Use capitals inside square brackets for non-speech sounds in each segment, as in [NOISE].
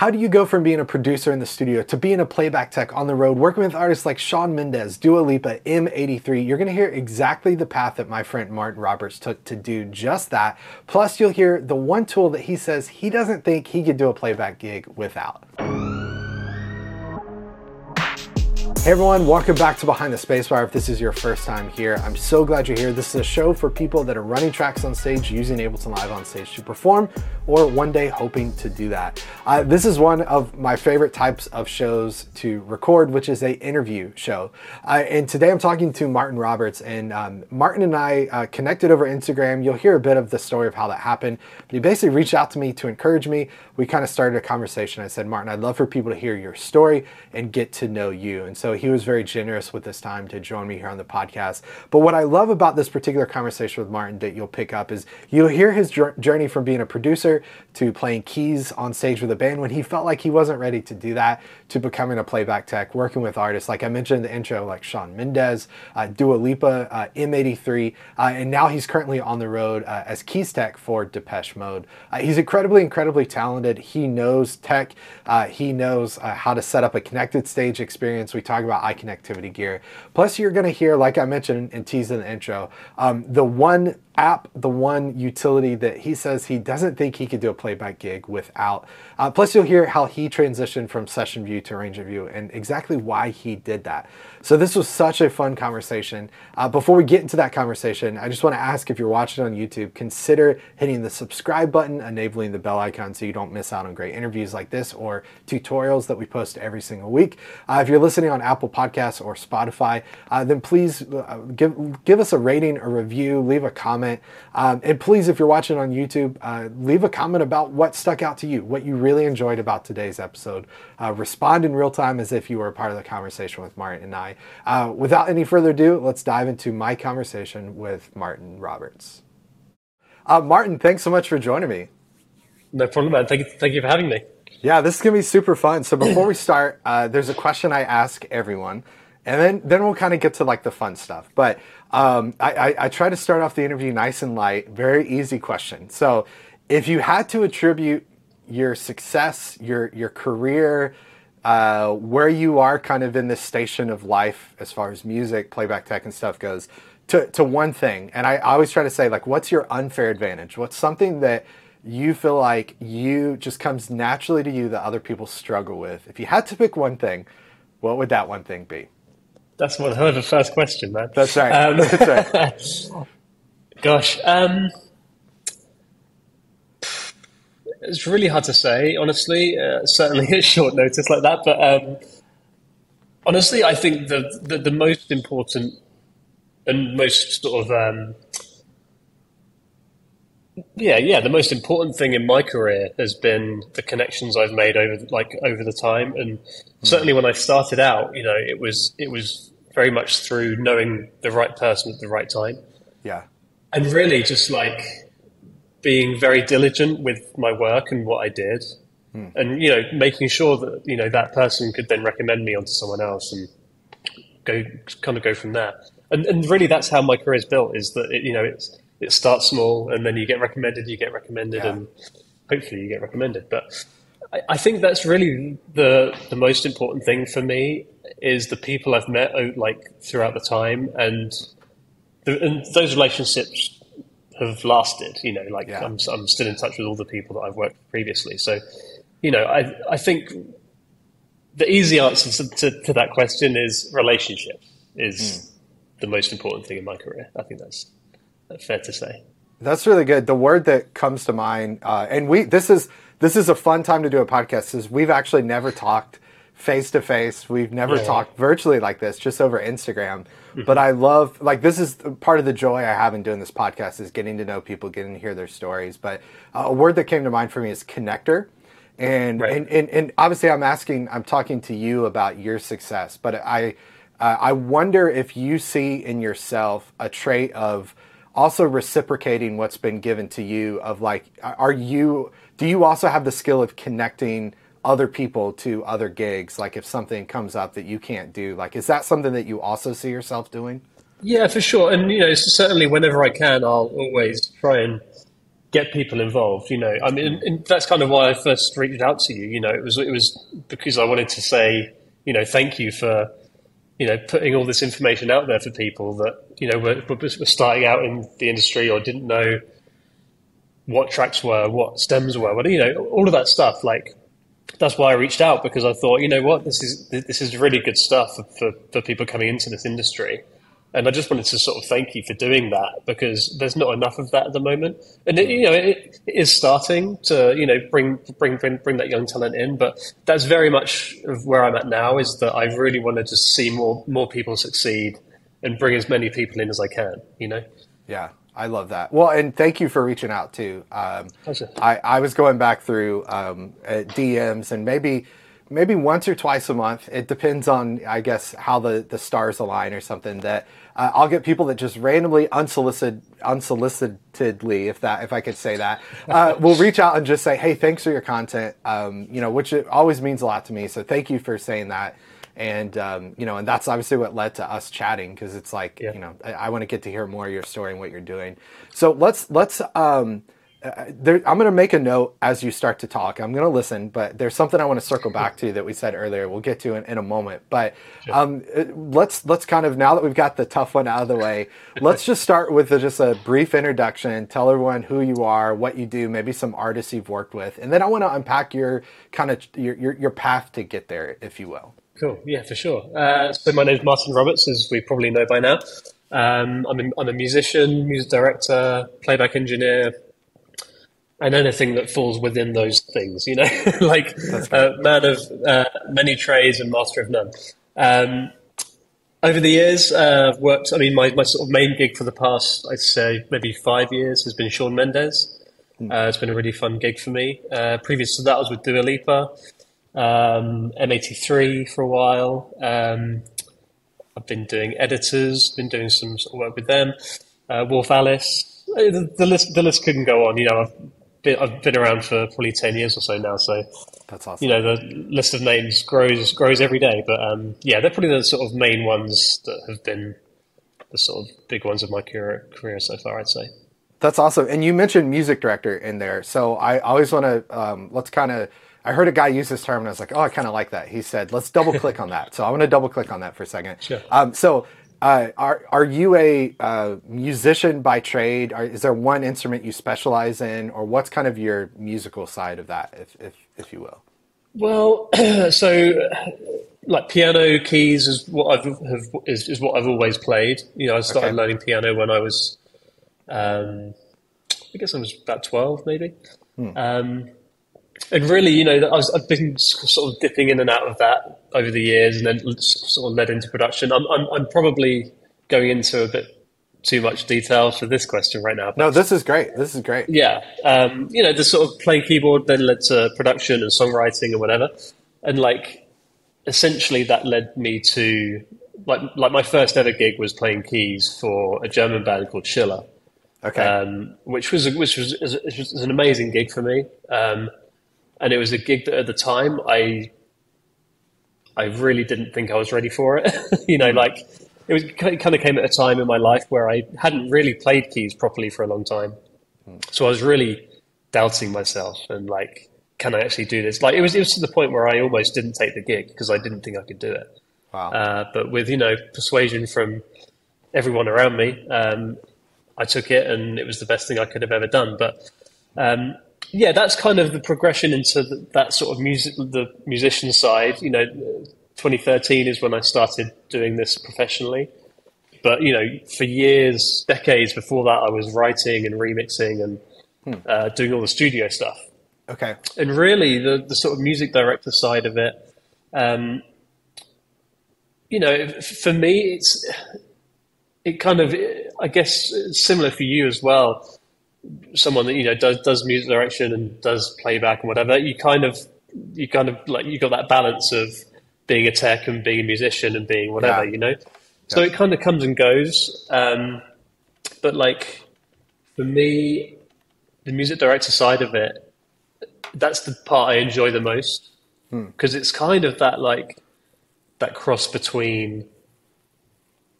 How do you go from being a producer in the studio to being a playback tech on the road, working with artists like Shawn Mendes, Dua Lipa, M83? You're to hear exactly the path that my friend Martin Roberts took to do just that. Plus, you'll hear the one tool that he says he doesn't think he could do a playback gig without. Hey everyone, welcome back to Behind the Spacebar. If this is your first time here, I'm so glad you're here. This is a show for people that are running tracks on stage, using Ableton Live on stage to perform, or one day hoping to do that. Uh, this is one of my favorite types of shows to record, which is a interview show. Uh, and today I'm talking to Martin Roberts, and um, Martin and I uh, connected over Instagram. You'll hear a bit of the story of how that happened, but he basically reached out to me to encourage me. We kind of started a conversation. I said, Martin, I'd love for people to hear your story and get to know you. And so he was very generous with his time to join me here on the podcast. But what I love about this particular conversation with Martin that you'll pick up is you'll hear his journey from being a producer to playing keys on stage with a band when he felt like he wasn't ready to do that, to becoming a playback tech, working with artists like I mentioned in the intro, like Shawn Mendes, uh, Dua Lipa, uh, M83, uh, and now he's currently on the road uh, as keys tech for Depeche Mode. Uh, he's incredibly, incredibly talented. He knows tech. Uh, he knows how to set up a connected stage experience. We talk about eye connectivity gear. Plus, you're going to hear, like I mentioned and teased in the intro, um, the one app, the one utility that he says he doesn't think he could do a playback gig without. Uh, plus, you'll hear how he transitioned from session view to arranger view and exactly why he did that. So, this was such a fun conversation. Uh, before we get into that conversation, I just want to ask if you're watching on YouTube, consider hitting the subscribe button, enabling the bell icon so you don't miss out on great interviews like this or tutorials that we post every single week. Uh, if you're listening on Apple Podcasts or Spotify, uh, then please uh, give, give us a rating, a review, leave a comment comment. Um, and please, if you're watching on YouTube, uh, leave a comment about what stuck out to you, what you really enjoyed about today's episode. Uh, respond in real time as if you were a part of the conversation with Martin and I. Uh, without any further ado, let's dive into my conversation with Martin Roberts. Uh, Martin, thanks so much for joining me. No problem, man. Thank you, thank you for having me. Yeah, this is gonna be super fun. So before we start, uh, there's a question I ask everyone, and then then we'll kind of get to like the fun stuff. But um, I, I, I try to start off the interview nice and light, very easy question. So, if you had to attribute your success, your your career, uh, where you are kind of in this station of life as far as music, playback tech, and stuff goes, to, to one thing, and I, I always try to say, like, what's your unfair advantage? What's something that you feel like you just comes naturally to you that other people struggle with? If you had to pick one thing, what would that one thing be? That's one hell of a first question, man. That's right. Um, That's right. [LAUGHS] gosh, um, it's really hard to say, honestly. Uh, certainly [LAUGHS] at short notice like that, but um, honestly, I think the, the, the most important and most sort of um, yeah, yeah. The most important thing in my career has been the connections I've made over like over the time, and mm. certainly when I started out, you know, it was it was very much through knowing the right person at the right time. Yeah. And really just like being very diligent with my work and what I did. Hmm. And, you know, making sure that, you know, that person could then recommend me onto someone else and go kind of go from there. And, and really that's how my career is built is that, it, you know, it's, it starts small and then you get recommended, you get recommended yeah. and hopefully you get recommended. But I, I think that's really the, the most important thing for me is the people I've met like throughout the time, and, the, and those relationships have lasted. You know, like yeah. I'm, I'm still in touch with all the people that I've worked with previously. So, you know, I I think the easy answer to, to, to that question is relationship is mm. the most important thing in my career. I think that's fair to say. That's really good. The word that comes to mind, uh, and we this is this is a fun time to do a podcast. Is we've actually never talked face to face. We've never yeah. talked virtually like this, just over Instagram. Mm-hmm. But I love, like, this is part of the joy I have in doing this podcast is getting to know people, getting to hear their stories. But uh, a word that came to mind for me is connector. And, right. and, and, and, obviously, I'm asking, I'm talking to you about your success, but I, uh, I wonder if you see in yourself a trait of also reciprocating what's been given to you. Of like, are you, do you also have the skill of connecting other people to other gigs like if something comes up that you can't do like is that something that you also see yourself doing yeah for sure and you know certainly whenever i can i'll always try and get people involved. You know, I mean, that's kind of why I first reached out to you. You know, it was it was because I wanted to say, you know, thank you for you know putting all this information out there for people that you know were, were starting out in the industry or didn't know what tracks were, what stems were, what you know, all of that stuff. Like that's why I reached out because I thought, you know what, this is this is really good stuff for, for, people coming into this industry. And I just wanted to sort of thank you for doing that because there's not enough of that at the moment, and it, you know it, it is starting to you know bring bring bring bring that young talent in. But that's very much of where I'm at now. Is that I really wanted to see more more people succeed and bring as many people in as I can. You know. Yeah, I love that. Well, and thank you for reaching out too. Um, I, I was going back through um, DMs and maybe maybe once or twice a month. It depends on, I guess, how the, the stars align or something. That uh, I'll get people that just randomly, unsolicited, unsolicitedly, if that, if I could say that, uh, [LAUGHS] will reach out and just say, "Hey, thanks for your content." Um, you know, which always means a lot to me. So thank you for saying that. And um, you know, and that's obviously what led to us chatting because it's like, yeah. you know, I, I want to get to hear more of your story and what you're doing. So let's let's. Um, uh, there, I'm going to make a note as you start to talk. I'm going to listen, but there's something I want to circle back to that we said earlier. We'll get to in, in a moment. But um, uh, let's let's kind of now that we've got the tough one out of the way, let's just start with a, just a brief introduction. Tell everyone who you are, what you do, maybe some artists you've worked with, and then I want to unpack your kind of your, your, your path to get there, if you will. Cool. Yeah, for sure. Uh, so my name is Martin Roberts, as we probably know by now. Um, I'm, a, I'm a musician, music director, playback engineer, and anything that falls within those things, you know, [LAUGHS] like uh, man of uh, many trades and master of none. Um, over the years, uh, I've worked. I mean, my, my sort of main gig for the past, I'd say, maybe five years has been Shawn Mendes. Hmm. Uh, it's been a really fun gig for me. Uh, previous to that, I was with Dua Lipa, um, M83 for a while. Um, I've been doing editors, been doing some sort of work with them. Uh, Wolf Alice. The, the, list, the list couldn't go on. You know, I've been, I've been around for probably ten years or so now. So that's awesome. You know, the list of names grows grows every day. But um, yeah, they're probably the sort of main ones that have been the sort of big ones of my career, career so far. I'd say. That's awesome. And you mentioned music director in there, so I always want to um, let's kind of. I heard a guy use this term, and I was like, "Oh, I kind of like that." He said, "Let's double click on that." So I want to double click on that for a second. Sure. Um, so uh, are are you a uh, musician by trade? Are, is there one instrument you specialize in, or what's kind of your musical side of that, if if, if you will? Well, [CLEARS THROAT] so like piano keys is what I've have, is, is what I've always played. You know, I started okay. learning piano when I was, um, I guess I was about twelve, maybe. Hmm. Um, and really, you know, I was, I've been sort of dipping in and out of that over the years, and then sort of led into production. I'm, I'm, I'm probably going into a bit too much detail for this question right now. no, this is great. This is great. Yeah, um, you know, the sort of playing keyboard then led to production and songwriting and whatever, and like essentially that led me to like like my first ever gig was playing keys for a German band called Schiller. Okay. Um, which was which was, which was an amazing gig for me. Um, and it was a gig that at the time I I really didn't think I was ready for it. [LAUGHS] you know, like it was it kind of came at a time in my life where I hadn't really played keys properly for a long time, so I was really doubting myself and like, can I actually do this? Like it was it was to the point where I almost didn't take the gig because I didn't think I could do it. Wow. Uh, but with you know persuasion from everyone around me, um, I took it and it was the best thing I could have ever done. But um, yeah, that's kind of the progression into the, that sort of music, the musician side. You know, 2013 is when I started doing this professionally. But you know, for years, decades before that, I was writing and remixing and hmm. uh, doing all the studio stuff. Okay. And really, the the sort of music director side of it, um, you know, for me, it's it kind of, I guess, similar for you as well someone that you know does does music direction and does playback and whatever, you kind of you kind of like you got that balance of being a tech and being a musician and being whatever, yeah. you know. So yeah. it kind of comes and goes. Um, but like for me, the music director side of it, that's the part I enjoy the most because hmm. it's kind of that like that cross between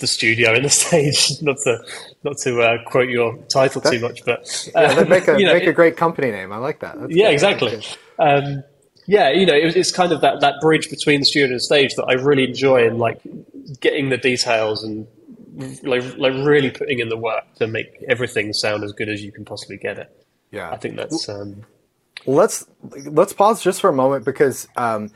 the studio in the [LAUGHS] stage. Not to not to uh, quote your title too much, but yeah, make a [LAUGHS] you know, make a great company name. I like that. That's yeah, good. exactly. Um, yeah, you know, it, it's kind of that, that bridge between the studio and stage that I really enjoy, and like getting the details and like like really putting in the work to make everything sound as good as you can possibly get it. Yeah, I think that's. Um, let's let's pause just for a moment because um,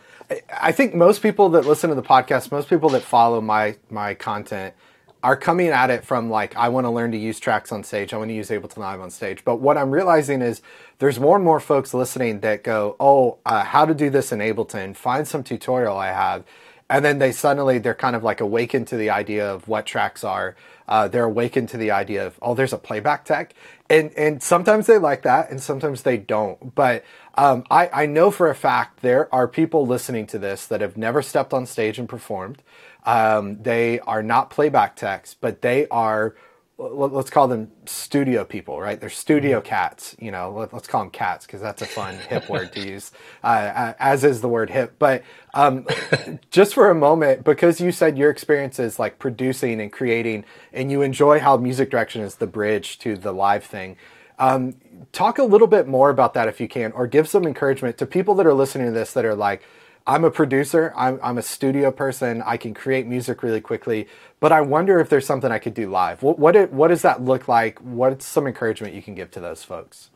I think most people that listen to the podcast, most people that follow my my content, are coming at it from like I want to learn to use tracks on stage. I want to use Ableton Live on stage. But what I'm realizing is there's more and more folks listening that go, "Oh, uh, how to do this in Ableton? Find some tutorial I have." And then they suddenly they're kind of like awakened to the idea of what tracks are. Uh, they're awakened to the idea of oh, there's a playback tech, and and sometimes they like that, and sometimes they don't. But um, I I know for a fact there are people listening to this that have never stepped on stage and performed. Um, they are not playback techs, but they are let's call them studio people, right? They're studio mm-hmm. cats. You know, let, us call them cats because that's a fun hip word to use, uh, as is the word hip. But um, [LAUGHS] just for a moment, because you said your experience is like producing and creating, and you enjoy how music direction is the bridge to the live thing. Um, talk a little bit more about that if you can, or give some encouragement to people that are listening to this that are like, I'm a producer. I'm, I'm a studio person. I can create music really quickly, but I wonder if there's something I could do live. What what, it, what does that look like? What's some encouragement you can give to those folks?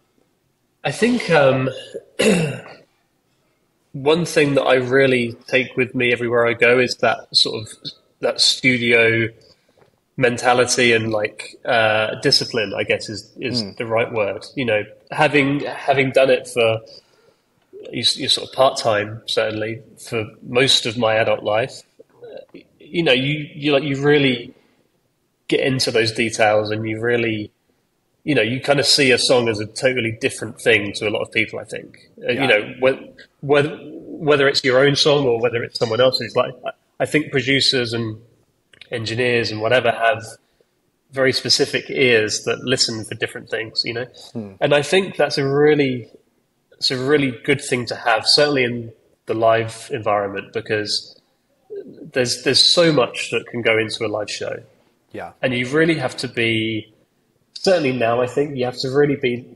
I think um, [CLEARS THROAT] one thing that I really take with me everywhere I go is that sort of that studio mentality and like uh, discipline. I guess is is mm. the right word. You know, having having done it for you, are sort of part time certainly for most of my adult life. You know, you you like you really get into those details, and you really, you know, you kind of see a song as a totally different thing to a lot of people. I think, uh, yeah. you know, whether whether it's your own song or whether it's someone else's. Like, I think producers and engineers and whatever have very specific ears that listen for different things, you know? Hmm. And I think that's a really it's a really good thing to have, certainly in the live environment, because there's there's so much that can go into a live show. Yeah, and you really have to be certainly now. I think you have to really be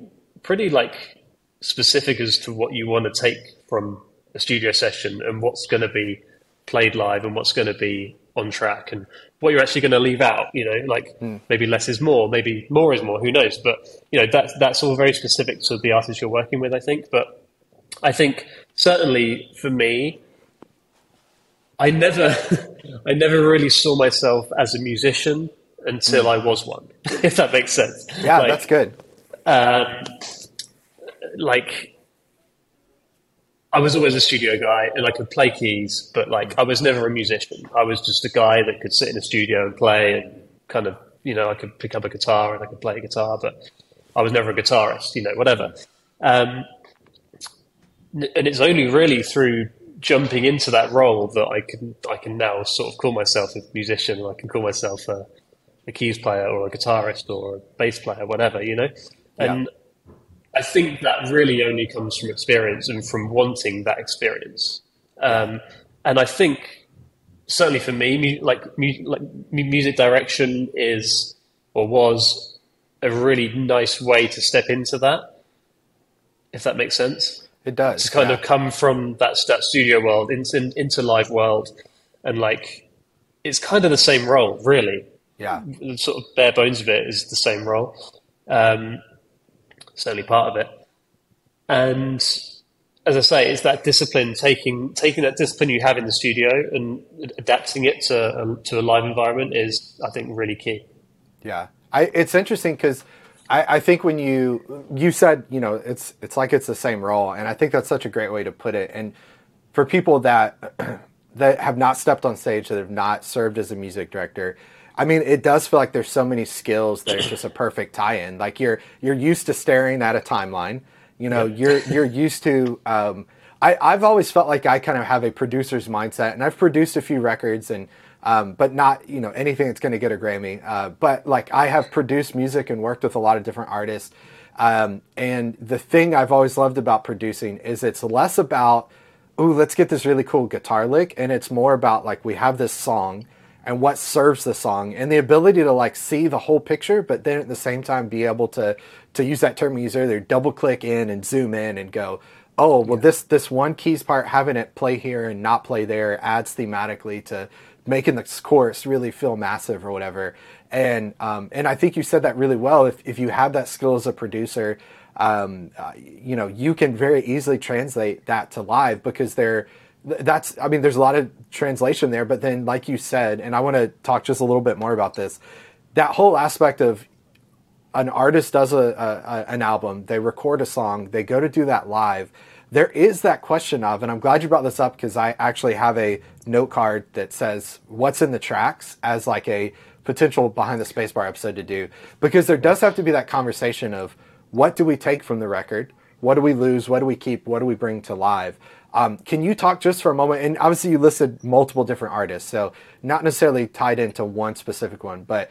pretty like specific as to what you want to take from a studio session and what's going to be played live and what's going to be on track and what you're actually going to leave out. You know, like mm. maybe less is more, maybe more is more. Who knows? But you know, that's that's all very specific to the artist you're working with. I think, but I think certainly for me, I never, [LAUGHS] I never really saw myself as a musician until mm. I was one. [LAUGHS] if that makes sense. Yeah, like, that's good. Um, like I was always a studio guy and I could play keys, but like I was never a musician. I was just a guy that could sit in a studio and play and kind of, you know, I could pick up a guitar and I could play a guitar, but I was never a guitarist, you know, whatever. Um, and it's only really through jumping into that role that I can I can now sort of call myself a musician or I can call myself a, a keys player or a guitarist or a bass player, whatever, you know. And yeah I think that really only comes from experience and from wanting that experience. Um, and I think certainly for me, like, mu- like music direction is or was a really nice way to step into that. If that makes sense, it does. To kind yeah. of come from that, that studio world into into live world, and like it's kind of the same role, really. Yeah, the sort of bare bones of it is the same role. Um, certainly part of it. And as I say, it's that discipline, taking taking that discipline you have in the studio and adapting it to a, to a live environment is, I think, really key. Yeah, I, it's interesting because I, I, think when you you said you know it's it's like it's the same role, and I think that's such a great way to put it. And for people that [CLEARS THROAT] that have not stepped on stage, that have not served as a music director, I mean, it does feel like there's so many skills that it's just a perfect tie-in. Like you're you're used to staring at a timeline. You know, you're you're used to. Um, I I've always felt like I kind of have a producer's mindset, and I've produced a few records, and um, but not you know anything that's going to get a Grammy. Uh, but like I have produced music and worked with a lot of different artists. Um, and the thing I've always loved about producing is it's less about, ooh, let's get this really cool guitar lick, and it's more about like we have this song and what serves the song and the ability to like see the whole picture but then at the same time be able to to use that term you used earlier double click in and zoom in and go oh well yeah. this this one keys part having it play here and not play there adds thematically to making the chorus really feel massive or whatever and um, and I think you said that really well if, if you have that skill as a producer um, uh, you know you can very easily translate that to live because they're that's i mean there's a lot of translation there but then like you said and i want to talk just a little bit more about this that whole aspect of an artist does a, a, an album they record a song they go to do that live there is that question of and i'm glad you brought this up because i actually have a note card that says what's in the tracks as like a potential behind the spacebar episode to do because there does have to be that conversation of what do we take from the record? What do we lose? What do we keep? What do we bring to live um, can you talk just for a moment? And obviously, you listed multiple different artists, so not necessarily tied into one specific one, but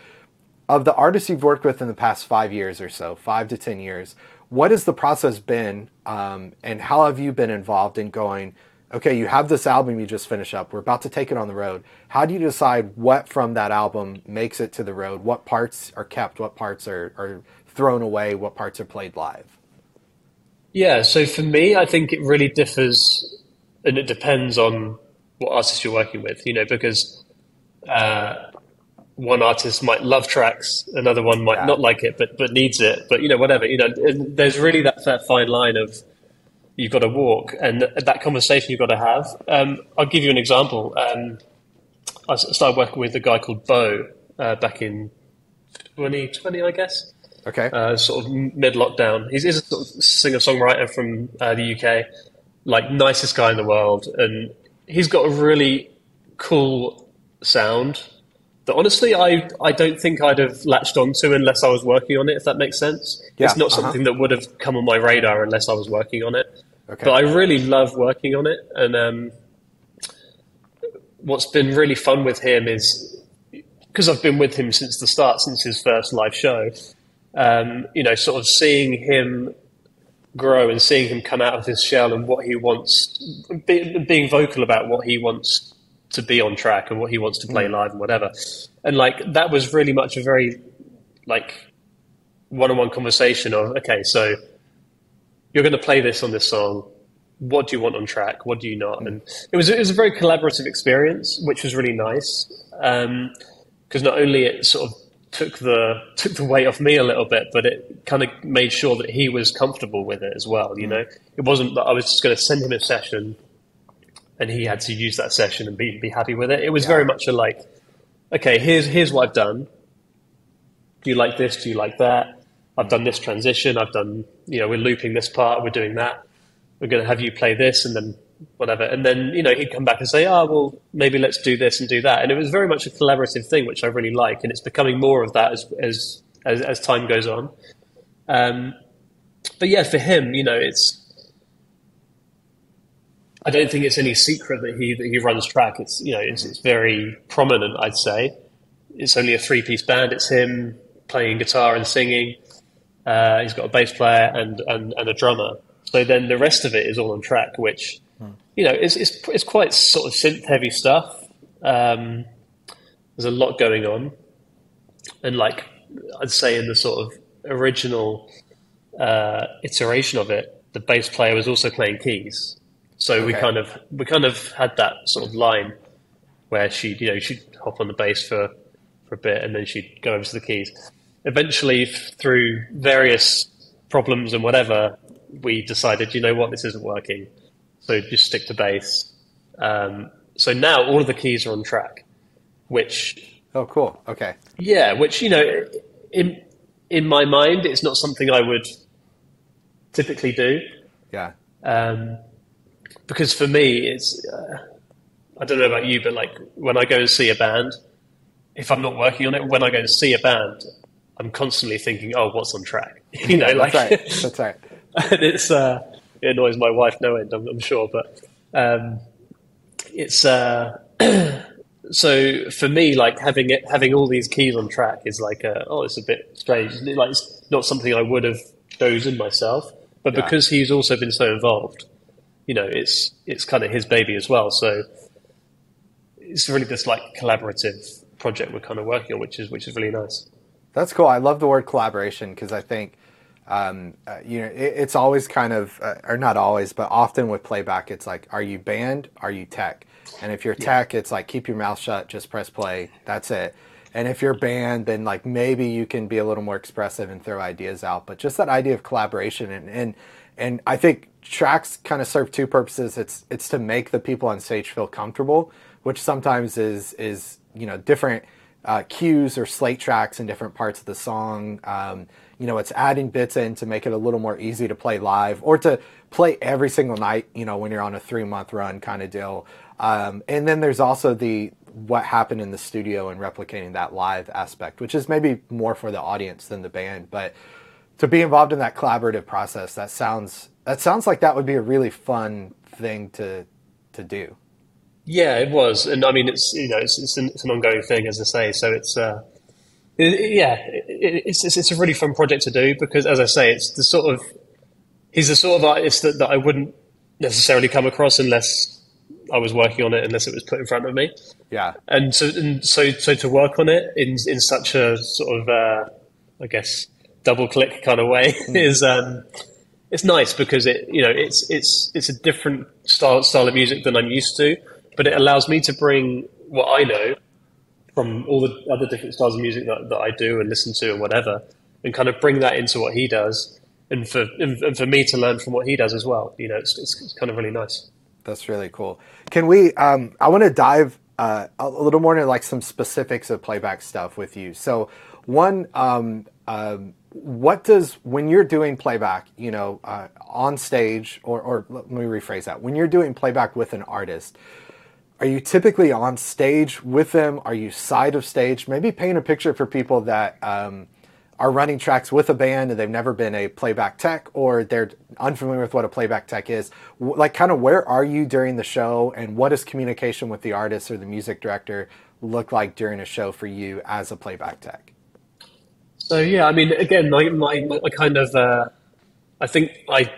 of the artists you've worked with in the past five years or so, five to 10 years, what has the process been um, and how have you been involved in going, okay, you have this album you just finished up, we're about to take it on the road. How do you decide what from that album makes it to the road? What parts are kept? What parts are, are thrown away? What parts are played live? Yeah, so for me, I think it really differs, and it depends on what artist you're working with. You know, because uh, one artist might love tracks, another one might yeah. not like it, but but needs it. But you know, whatever. You know, there's really that, that fine line of you've got to walk, and that conversation you've got to have. Um, I'll give you an example. Um, I started working with a guy called Beaux uh, back in 2020, I guess. Okay. Uh, sort of mid lockdown. He's, he's, a sort of singer songwriter from uh, the UK, like nicest guy in the world, and he's got a really cool sound that honestly I I don't think I'd have latched onto unless I was working on it. If that makes sense. Yeah, it's not uh-huh. something that would have come on my radar unless I was working on it. Okay. But I really love working on it, and um, what's been really fun with him is because I've been with him since the start, since his first live show um, you know, sort of seeing him grow and seeing him come out of his shell and what he wants, be, being vocal about what he wants to be on track and what he wants to play mm. live and whatever. And like that was really much a very like one-on-one conversation of okay, so you're going to play this on this song. What do you want on track? What do you not? And it was it was a very collaborative experience, which was really nice because um, not only it sort of took the took the weight off me a little bit, but it kind of made sure that he was comfortable with it as well. You mm. know, it wasn't that I was just going to send him a session and he had to use that session and be be happy with it. It was yeah. very much a like, okay, here's here's what I've done. Do you like this? Do you like that? I've done this transition. I've done you know we're looping this part. We're doing that. We're going to have you play this, and then whatever. And then, you know, he'd come back and say, oh, well, maybe let's do this and do that. And it was very much a collaborative thing, which I really like. And it's becoming more of that as, as, as, as time goes on. Um, but yeah, for him, you know, it's, I don't think it's any secret that he, that he runs track. It's, you know, it's, it's very prominent, I'd say. It's only a three piece band. It's him playing guitar and singing. Uh, he's got a bass player and, and, and a drummer. So then the rest of it is all on track, which you know, it's, it's, it's quite sort of synth heavy stuff. Um, there's a lot going on. And like, I'd say in the sort of original uh, iteration of it, the bass player was also playing keys. So okay. we kind of, we kind of had that sort of line where she'd, you know, she'd hop on the bass for, for a bit and then she'd go over to the keys. Eventually, through various problems and whatever, we decided, you know what, this isn't working so just stick to bass. Um, so now all of the keys are on track, which oh cool okay yeah, which you know in in my mind it's not something I would typically do. Yeah. Um, because for me it's uh, I don't know about you, but like when I go and see a band, if I'm not working on it, when I go and see a band, I'm constantly thinking, oh, what's on track? [LAUGHS] You know, like that's right. [LAUGHS] That's right. and it's uh, it annoys my wife no end, I'm, I'm sure. But um, it's uh, [CLEARS THROAT] so for me, like having it, having all these keys on track is like, a, oh, it's a bit strange. Like it's not something I would have chosen myself, but yeah. because he's also been so involved, you know, it's it's kind of his baby as well. So it's really this like collaborative project we're kind of working on, which is which is really nice. That's cool. I love the word collaboration because I think um, uh, you know it, it's always kind of uh, or not always, but often with playback, it's like, are you band? Are you tech? And if you're yeah. tech, it's like keep your mouth shut, just press play. That's it. And if you're band, then like maybe you can be a little more expressive and throw ideas out. But just that idea of collaboration and and and I think tracks kind of serve two purposes. It's it's to make the people on stage feel comfortable, which sometimes is is you know different uh, cues or slate tracks in different parts of the song. Um, you know, it's adding bits in to make it a little more easy to play live or to play every single night. You know, when you're on a three month run kind of deal. Um, and then there's also the what happened in the studio and replicating that live aspect, which is maybe more for the audience than the band. But to be involved in that collaborative process, that sounds that sounds like that would be a really fun thing to to do. Yeah, it was, and I mean, it's you know, it's it's an, it's an ongoing thing, as I say. So it's uh, it, yeah, it, it's, it's it's a really fun project to do because, as I say, it's the sort of he's the sort of artist that, that I wouldn't necessarily come across unless I was working on it, unless it was put in front of me. Yeah, and so and so so to work on it in in such a sort of uh, I guess double click kind of way mm. [LAUGHS] is um, it's nice because it you know it's it's it's a different style style of music than I'm used to but it allows me to bring what I know from all the other different styles of music that, that I do and listen to and whatever, and kind of bring that into what he does, and for and for me to learn from what he does as well. You know, it's, it's, it's kind of really nice. That's really cool. Can we? Um, I want to dive uh, a little more into like some specifics of playback stuff with you. So, one, um, um, what does when you're doing playback, you know, uh, on stage, or, or let me rephrase that, when you're doing playback with an artist, are you typically on stage with them? Are you side of stage? Maybe paint a picture for people that um, are running tracks with a band and they've never been a playback tech or they're unfamiliar with what a playback tech is. Like, kind of where are you during the show and what does communication with the artist or the music director look like during a show for you as a playback tech? So, yeah, I mean, again, my, my, my kind of, uh, I think I,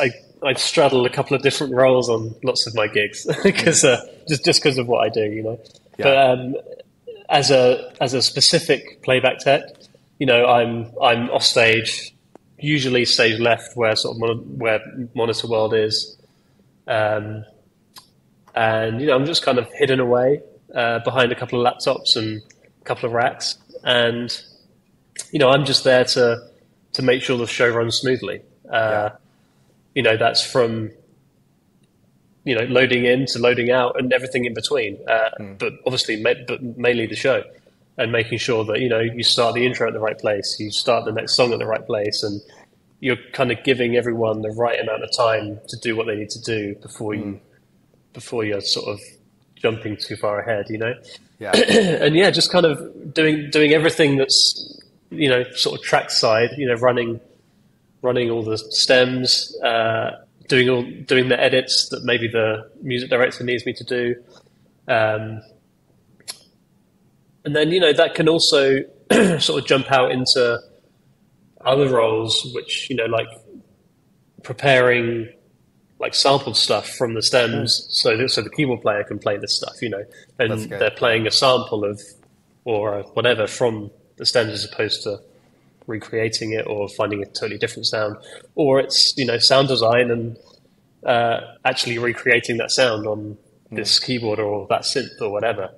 I I straddle a couple of different roles on lots of my gigs [LAUGHS] because uh, just just because of what I do, you know. Yeah. But um, as a as a specific playback tech, you know, I'm I'm off stage, usually stage left where sort of mon- where monitor world is, um, and you know, I'm just kind of hidden away uh, behind a couple of laptops and a couple of racks, and you know, I'm just there to to make sure the show runs smoothly. Uh, yeah you know that's from you know loading in to loading out and everything in between. Uh, mm. But obviously, ma- but mainly the show and making sure that you know you start the intro at the right place, you start the next song at the right place, and you're kind of giving everyone the right amount of time to do what they need to do before you mm. before you're sort of jumping too far ahead. You know, yeah, [CLEARS THROAT] and yeah, just kind of doing doing everything that's you know sort of track side, you know, running running all the stems, uh, doing all doing the edits that maybe the music director needs me to do, um, and then you know that can also [CLEARS THROAT] sort of jump out into other roles, which you know like preparing like sampled stuff from the stems, mm. so that, so the keyboard player can play this stuff, you know, and they're playing a sample of or whatever from the stems as opposed to recreating it or finding a totally different sound, or it's you know sound design and uh, actually recreating that sound on mm. this keyboard or that synth or whatever.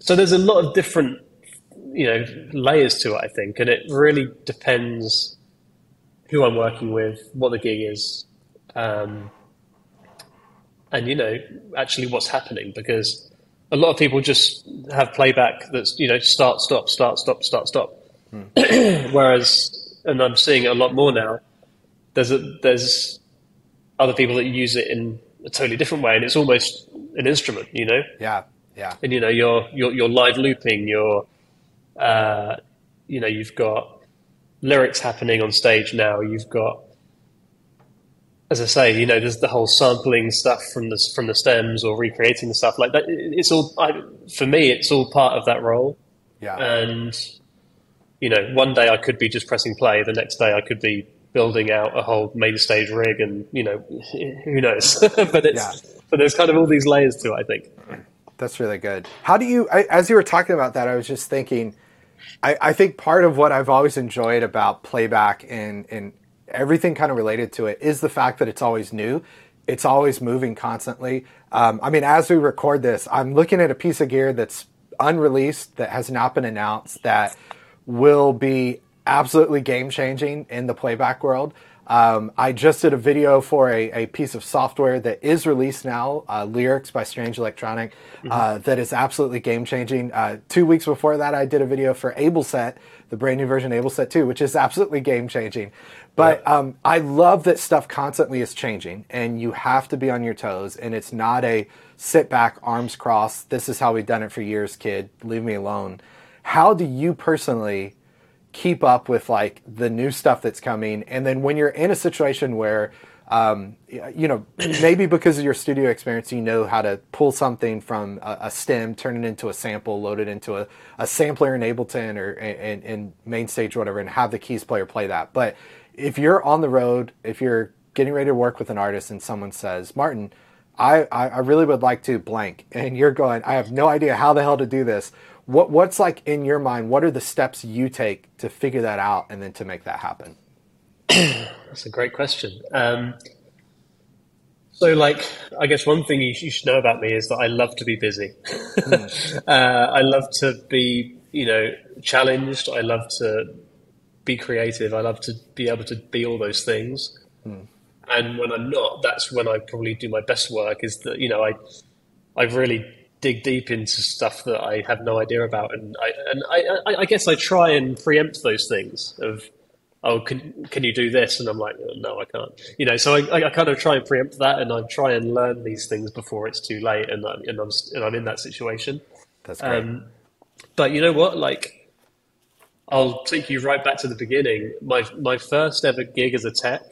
So there's a lot of different you know layers to it, I think, and it really depends who I'm working with, what the gig is, um, and you know actually what's happening because a lot of people just have playback that's you know start stop start stop start stop Hmm. [CLEARS THROAT] Whereas, and I'm seeing it a lot more now. There's a, there's other people that use it in a totally different way, and it's almost an instrument, you know. Yeah, yeah. And you know, you're you're, you're live looping. You're, uh, you know, you've got lyrics happening on stage now. You've got, as I say, you know, there's the whole sampling stuff from the from the stems or recreating the stuff like that. It's all I, for me. It's all part of that role. Yeah. And you know, one day I could be just pressing play, the next day I could be building out a whole main stage rig, and you know, [LAUGHS] who knows? [LAUGHS] but it's yeah. but there's kind of all these layers to it. I think. That's really good. How do you, I, as you were talking about that, I was just thinking, I, I think part of what I've always enjoyed about playback and, and everything kind of related to it is the fact that it's always new. It's always moving constantly. Um, I mean, as we record this, I'm looking at a piece of gear that's unreleased, that has not been announced, that will be absolutely game changing in the playback world. Um, I just did a video for a, a, piece of software that is released now, uh, Lyrics by Strange Electronic, mm-hmm. uh, that is absolutely game changing. Uh, two weeks before that, I did a video for AbleSet, the brand new version AbleSet 2, which is absolutely game changing. But um, I love that stuff constantly is changing, and you have to be on your toes, and it's not a sit back, arms crossed, this is how we've done it for years, kid, leave me alone. How do you personally keep up with like the new stuff that's coming. And then when you're in a situation where, um, you know, [CLEARS THROAT] maybe because of your studio experience, you know how to pull something from a, a stem, turn it into a sample, load it into a, a sampler in Ableton or in, in MainStage or whatever, and have the keys player play that. But if you're on the road, if you're getting ready to work with an artist and someone says, Martin, I, I really would like to blank, [LAUGHS] and you're going, I have no idea how the hell to do this what what's like in your mind? What are the steps you take to figure that out and then to make that happen? [CLEARS THROAT] That's a great question. Um, so, like, I guess one thing you, you, should know about me is that I love to be busy. Mm. [LAUGHS] uh, I love to be, you know, challenged. I love to be creative. I love to be able to be all those things. Mm. And when I'm not, that's when I probably do my best work. Is that you know I I really dig deep into stuff that I have no idea about, and I and I, I, I guess I try and preempt those things of oh can can you do this? And i'm like no i can't. You know so i, I kind of try and preempt that and i try and learn these things before it's too late and, I, and i'm and i'm in that situation. That's great. Um, but you know what? Like i'll take you right back to the beginning. My my first ever gig as a tech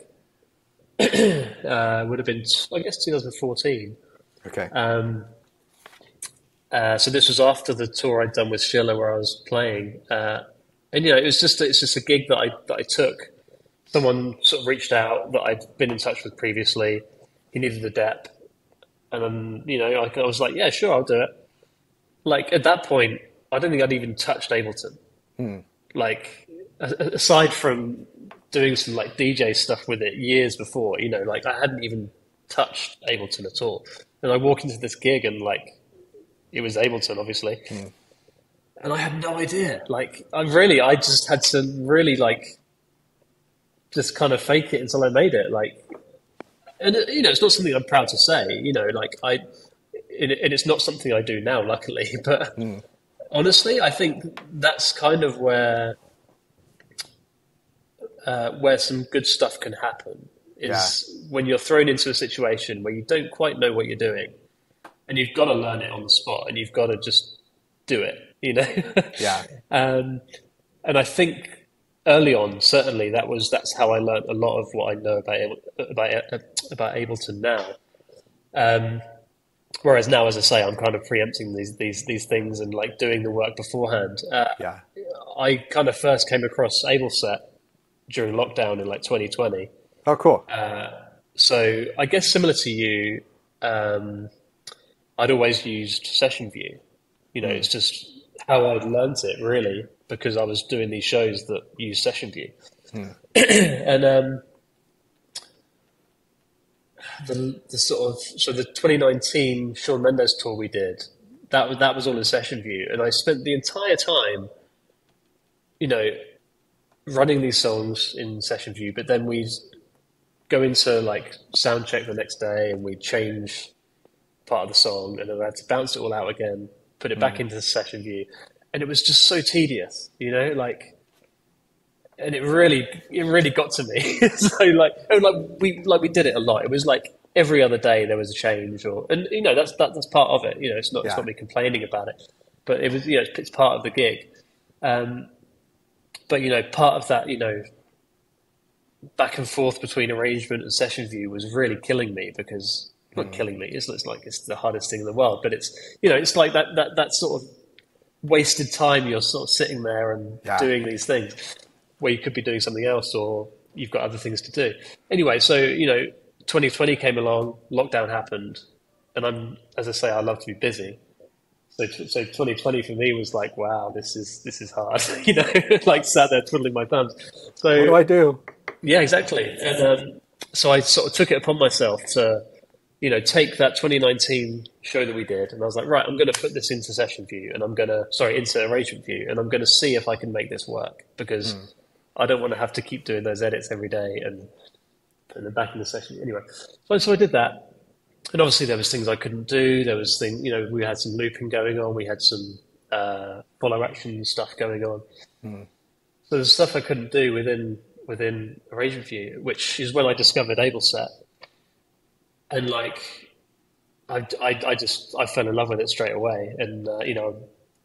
[CLEARS THROAT] uh, would have been i guess 2014 okay. Um, uh, so this was after the tour I'd done with Schiller, where I was playing, uh, and you know, it was just it's just a gig that I that I took. Someone sort of reached out that I'd been in touch with previously. He needed a dep, and then you know, I, I was like, yeah, sure, I'll do it. Like at that point, I don't think I'd even touched Ableton. Hmm. Like aside from doing some like DJ stuff with it years before, you know, like I hadn't even touched Ableton at all. And I walk into this gig and like it was Ableton, obviously. Mm. And I had no idea. Like, I really, I just had to really like, just kind of fake it until I made it. Like, and you know, it's not something I'm proud to say. You know, like I, and it's not something I do now, luckily. [LAUGHS] But mm. honestly, I think that's kind of where, uh, where some good stuff can happen. Is yeah. when you're thrown into a situation where you don't quite know what you're doing and you've got to learn it on the spot, and you've got to just do it. You know. [LAUGHS] yeah. Um, and I think early on, certainly that was that's how I learned a lot of what I know about about about Ableton now. Um, whereas now, as I say, I'm kind of preempting these these these things and like doing the work beforehand. Uh, yeah. I kind of first came across AbleSet during lockdown in like 2020. Oh, cool. Uh, so I guess similar to you, um, I'd always used Session View. You know, mm. it's just how I'd learnt it really because I was doing these shows that use Session View. Mm. [CLEARS THROAT] and um, the the sort of so the 2019 Shawn Mendes tour we did that was that was all in Session View, and I spent the entire time, you know, running these songs in Session View. But then we go into like sound check the next day, and we change part of the song, and then I had to bounce it all out again, put it back mm. into the session view, and it was just so tedious, you know, like, and it really, it really got to me. [LAUGHS] so like, oh, like we, like we did it a lot. It was like every other day there was a change, or and you know that's that, that's part of it. You know, it's not yeah. it's not me complaining about it, but it was you know it's, it's part of the gig. Um, but you know, part of that, you know, back and forth between arrangement and session view was really killing me because not mm. killing me. It's, it's like it's the hardest thing in the world, but it's you know it's like that that that sort of wasted time. You're sort of sitting there and yeah. doing these things where you could be doing something else, or you've got other things to do. Anyway, so you know, 2020 came along, lockdown happened, and I'm as I say, I love to be busy. So, so 2020 for me was like, wow, this is this is hard. [LAUGHS] you know, [LAUGHS] like sat there twiddling my thumbs. So what do I do? Yeah, exactly. And um, so I sort of took it upon myself to, you know, take that 2019 show that we did, and I was like, right, I'm going to put this into session view, and I'm going to, sorry, into arrangement view, and I'm going to see if I can make this work because mm. I don't want to have to keep doing those edits every day and putting them back in the session anyway. So, so I did that, and obviously there was things I couldn't do. There was things, you know, we had some looping going on, we had some uh, follow action stuff going on. Mm. So there's stuff I couldn't do within within arrangement view, which is when I discovered AbleSet. And like, I, I, I just, I fell in love with it straight away. And, uh, you know, I'm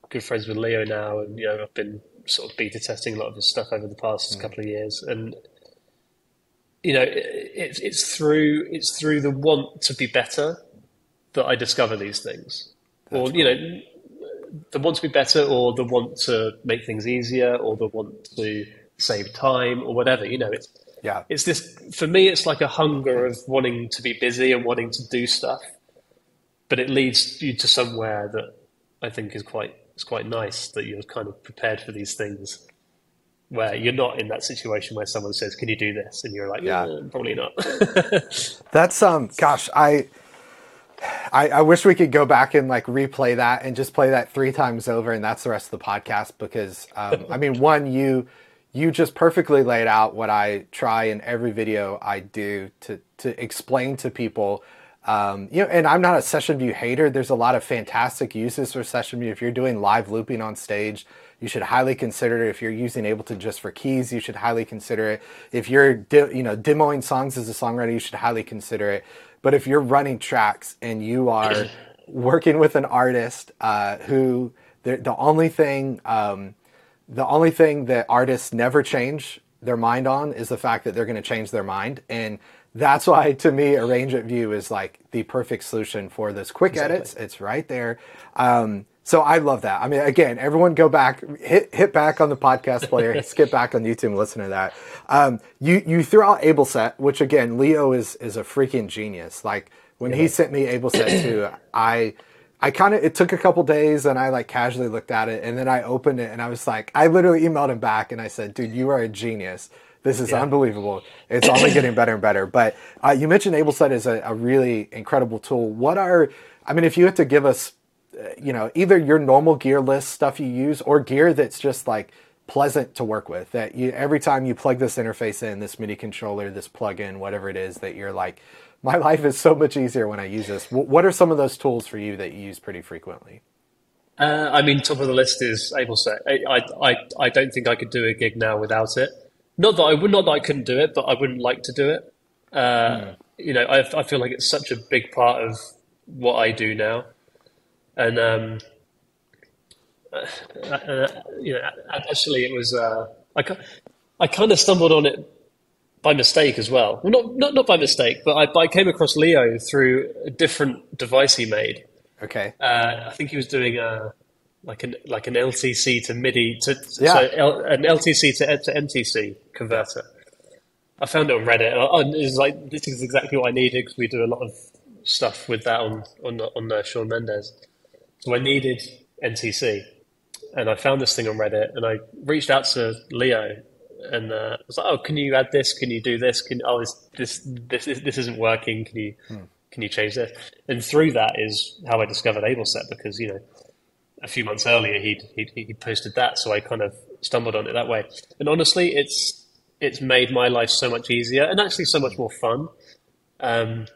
good friends with Leo now. And, you know, I've been sort of beta testing a lot of his stuff over the past mm. couple of years. And, you know, it, it's through, it's through the want to be better that I discover these things. That's or, cool. you know, the want to be better or the want to make things easier or the want to save time or whatever. You know, it's yeah, it's this for me. It's like a hunger of wanting to be busy and wanting to do stuff, but it leads you to somewhere that I think is quite it's quite nice that you're kind of prepared for these things. Where you're not in that situation where someone says, "Can you do this?" and you're like, "Yeah, eh, probably not." [LAUGHS] That's um, gosh, I I, I, wish we could go back and like replay that and just play that three times over, and that's the rest of the podcast. Because um, I mean, one, you you just perfectly laid out what I try in every video I do to to explain to people. Um, you know, and I'm not a session view hater. There's a lot of fantastic uses for session view. If you're doing live looping on stage, you should highly consider it. If you're using Ableton just for keys, you should highly consider it. If you're, di- you know, demoing songs as a songwriter, you should highly consider it. But if you're running tracks and you are working with an artist uh, who the, the only thing um, the only thing that artists never change their mind on is the fact that they're going to change their mind and that's why to me arrangement view is like the perfect solution for those quick exactly. edits. It's right there. Um, so i love that. I mean again everyone go back hit hit back on the podcast player [LAUGHS] skip back on youtube and listen to that. Um, you you threw out ableset which again leo is is a freaking genius. Like when yeah. he sent me ableset 2 i I kind of it took a couple days and I like casually looked at it and then I opened it and I was like I literally emailed him back and I said, "Dude, you are a genius. This is yeah. unbelievable. It's only [COUGHS] getting better and better." But uh, you mentioned AbleSet is a, a, really incredible tool. What are I mean, if you had to give us, uh, you know, either your normal gear list stuff you use or gear that's just like pleasant to work with that you every time you plug this interface in this MIDI controller, this plug-in, whatever it is that you're like my life is so much easier when I use this. What are some of those tools for you that you use pretty frequently? Uh, I mean, top of the list is AbleSet. I, I, I don't think I could do a gig now without it. Not that I would, not that I couldn't do it, but I wouldn't like to do it. Uh, mm. You know, I, I feel like it's such a big part of what I do now, and um, uh, uh you know, actually, it was uh, I, I kind of stumbled on it by mistake as well. Well, not not, not by mistake, but I, I came across Leo through a different device he made. Okay. Uh, I think he was doing a like an like an LTC to MIDI to yeah. so L, an LTC to, to MTC converter. I found it on Reddit, and it was like this is exactly what I needed because we do a lot of stuff with that on on on uh, Shawn Mendes. So I needed MTC, and I found this thing on Reddit, and I reached out to Leo and uh, I was like, "Oh, can you add this? Can you do this? Can oh, this this this this isn't working? Can you hmm. can you change this?" And through that is how I discovered AbleSet because you know a few months earlier he'd he'd, he'd posted that, so I kind of stumbled on it that way. And honestly, it's it's made my life so much easier and actually so much more fun. Um,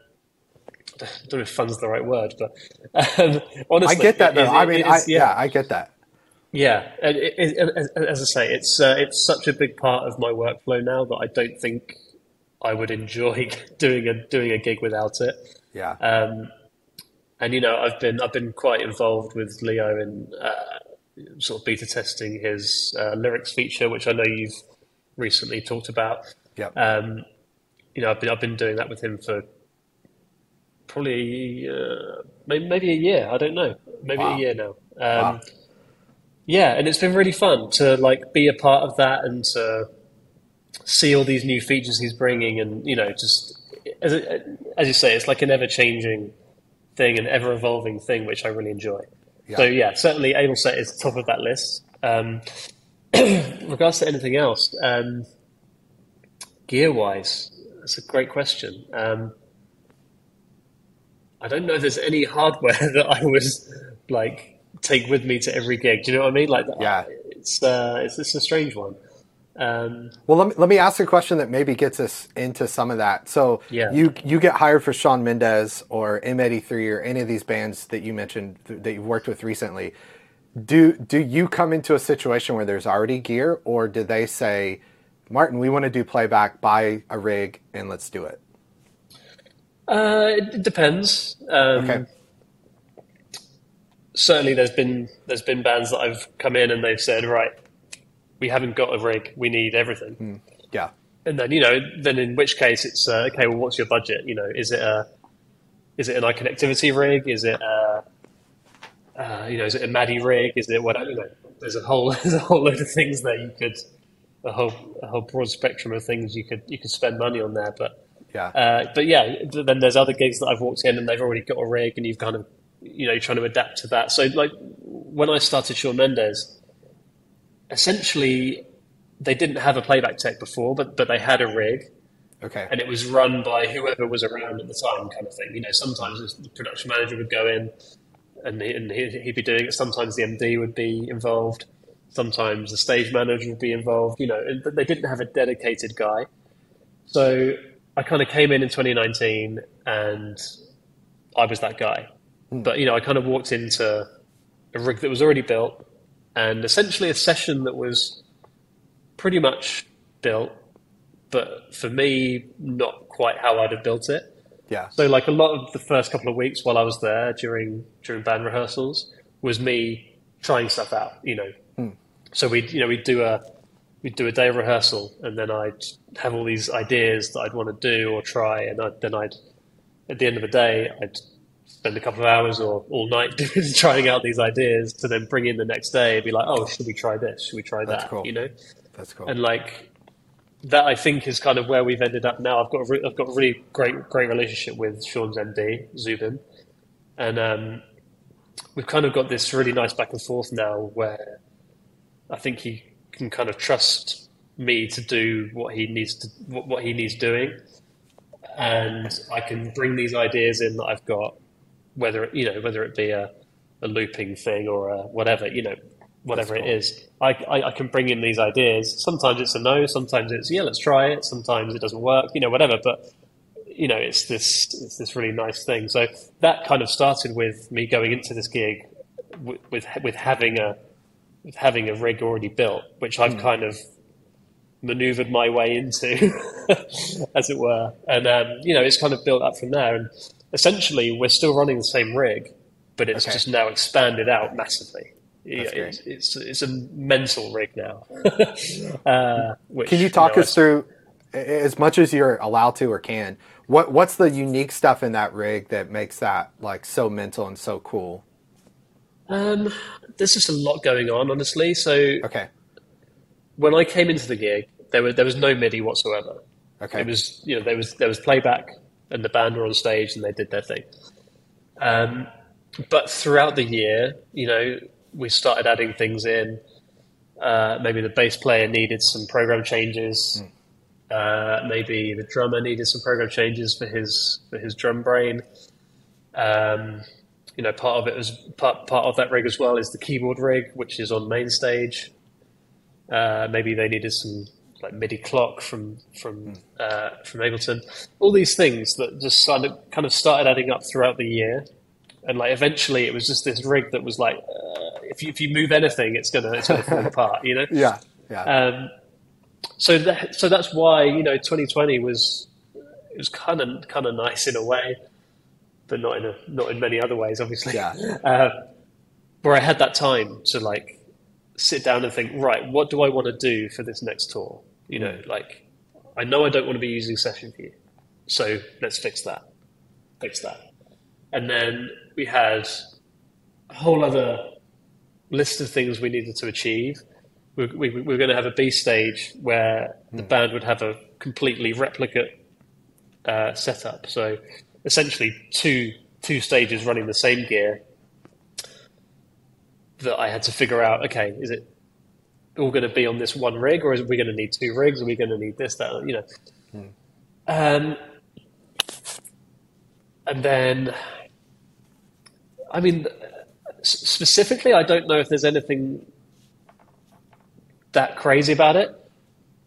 I don't know if fun's the right word, but [LAUGHS] um, honestly, I get that though. It, it, I mean, I, yeah. yeah, I get that. Yeah, it, it, as I say, it's uh, it's such a big part of my workflow now that I don't think I would enjoy [LAUGHS] doing a doing a gig without it. Yeah. Um, and you know, I've been I've been quite involved with Leo in uh, sort of beta testing his uh, lyrics feature, which I know you've recently talked about. Yeah. Um, you know, I've been I've been doing that with him for probably uh, maybe, maybe a year. I don't know, maybe wow. a year now. Um, wow yeah, and it's been really fun to like be a part of that and to see all these new features he's bringing, and you know, just as as you say, it's like an ever changing thing, an ever evolving thing, which I really enjoy. So yeah, certainly AbleSet is top of that list. Um, [CLEARS THROAT] regards to anything else, um, gear wise, that's a great question. Um, I don't know if there's any hardware [LAUGHS] that I was like take with me to every gig. Do you know what I mean? Like, Yeah. it's uh, it's, it's a strange one. Um, Well, let me, let me ask a question that maybe gets us into some of that. So Yeah. you you get hired for Shawn Mendes or M83 or any of these bands that you mentioned th- that you've worked with recently. Do do you come into a situation where there's already gear, or do they say, Martin, we want to do playback, buy a rig, and let's do it? Uh, it depends. Um, Okay. Certainly, there's been there's been bands that I've come in and they've said, right, we haven't got a rig, we need everything. Yeah. And then you know, then in which case it's uh, okay. Well, what's your budget? You know, is it a is it an iConnectivity rig? Is it a uh, you know, is it a MADI rig? Is it what? You know, there's a whole [LAUGHS] there's a whole load of things that you could a whole a whole broad spectrum of things you could you could spend money on there, but. Yeah. Uh, but yeah, then there's other gigs that I've walked in and they've already got a rig, and you've kind of, you know, trying to adapt to that. So like when I started Shawn Mendes, essentially they didn't have a playback tech before, but but they had a rig, okay. and it was run by whoever was around at the time, kind of thing. You know, sometimes the production manager would go in, and, he, and he- he'd be doing it. Sometimes the MD would be involved. Sometimes the stage manager would be involved. You know, and they didn't have a dedicated guy. So I kind of came in in 2019, and I was that guy. But you know, I kind of walked into a rig that was already built, and essentially a session that was pretty much built, but for me, not quite how I'd have built it. Yeah. So like a lot of the first couple of weeks while I was there during during band rehearsals was me trying stuff out, you know. Hmm. So we'd you know we'd do a we'd do a day of rehearsal and then I'd have all these ideas that I'd want to do or try and I'd, then I'd at the end of the day I'd spend a couple of hours or all night [LAUGHS] trying out these ideas to then bring in the next day and be like oh should we try this should we try That's that cool. you know That's cool. and like that I think is kind of where we've ended up now. I've got a re- I've got a really great great relationship with Shawn's MD Zubin, and um, we've kind of got this really nice back and forth now where I think he can kind of trust me to do what he needs to what, what he needs doing, and I can bring these ideas in that I've got, whether it, you know whether it be a, a looping thing or a whatever you know whatever That's it is. I, I, I can bring in these ideas. Sometimes it's a no. Sometimes it's yeah, let's try it. Sometimes it doesn't work. You know, whatever. But you know, it's this it's this really nice thing. So that kind of started with me going into this gig with with, with having a with having a rig already built, which I've kind of maneuvered my way into, [LAUGHS] as it were. And um, you know, it's kind of built up from there. And essentially, we're still running the same rig, but it's Okay. just now expanded out massively. Yeah, it's, it's it's a mental rig now. [LAUGHS] uh, which, Can you talk know, us through, as much as you're allowed to or can, what what's the unique stuff in that rig that makes that like so mental and so cool? Um, there's just a lot going on, honestly. So Okay. when I came into the gig, there was there was no MIDI whatsoever. Okay. It was you know there was there was playback and the band were on stage and they did their thing. Um, but throughout the year, you know, we started adding things in. Uh, maybe the bass player needed some program changes. Uh, maybe the drummer needed some program changes for his for his drum brain. Um, you know, part of it was part part of that rig as well is the keyboard rig, which is on main stage. Uh, maybe they needed some like MIDI clock from from uh, from Ableton. All these things that just kind of kind of started adding up throughout the year, and like eventually it was just this rig that was like, uh, if you if you move anything, it's gonna it's gonna fall [LAUGHS] apart, you know. yeah. Yeah. Um, so that so that's why you know 2020 was it was kind of kind of nice in a way, but not in a not in many other ways, obviously. Yeah. [LAUGHS] Uh, where I had that time to like sit down and think, right, what do I want to do for this next tour? You know, like I know I don't want to be using session view, so let's fix that, fix that, and then we had a whole other list of things we needed to achieve. We, we, we were going to have a B stage where the band would have a completely replicate uh, setup. So essentially, two two stages running the same gear, that I had to figure out. Okay, is it all going to be on this one rig, or is we going to need two rigs? Are we going to need this, that? You know. Hmm. Um, and then, I mean, specifically, I don't know if there's anything that crazy about it,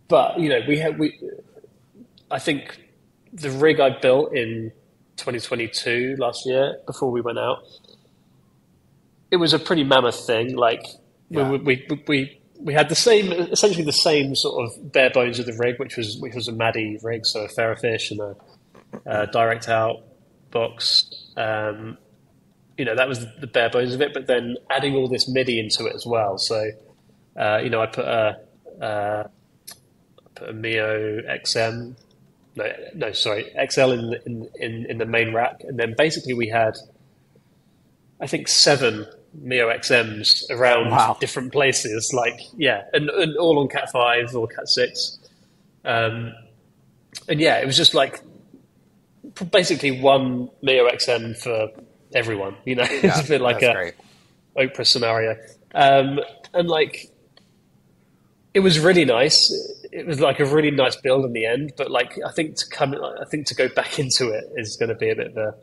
but you know, we have we. I think the rig I built in 2022 last year before we went out, it was a pretty mammoth thing. Like yeah. we, we, we we had the same, essentially the same sort of bare bones of the rig, which was which was a MADI rig, so a Ferrofish and a uh, direct out box. Um, you know, that was the bare bones of it. But then adding all this MIDI into it as well. So, uh, you know, I put a, uh, put a Mio XM, no, no, sorry, XL in, in in in the main rack, and then basically we had, I think, seven Mio XMs around wow. different places. Like, yeah, and, and, all on Cat five or Cat six. Um, and yeah, it was just like basically one Mio XM for everyone. You know, [LAUGHS] yeah, it's a bit like a great. Oprah scenario. Um, and like, it was really nice. It was like a really nice build in the end. But like, I think to come, I think to go back [LAUGHS] into it is going to be a bit of a